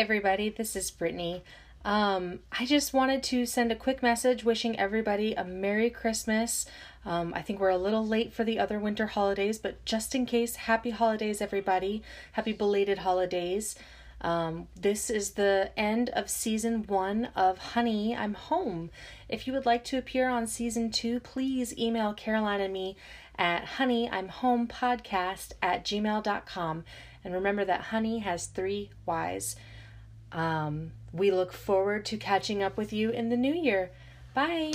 everybody, this is Brittany. Um, I just wanted to send a quick message wishing everybody a Merry Christmas. Um, I think we're a little late for the other winter holidays, but just in case, happy holidays, everybody. Happy belated holidays. Um, this is the end of season one of Honey, I'm Home. If you would like to appear on season two, please email Caroline and me at Honey, I'm Home podcast at gmail.com. And remember that honey has three Y's. Um, we look forward to catching up with you in the new year. Bye.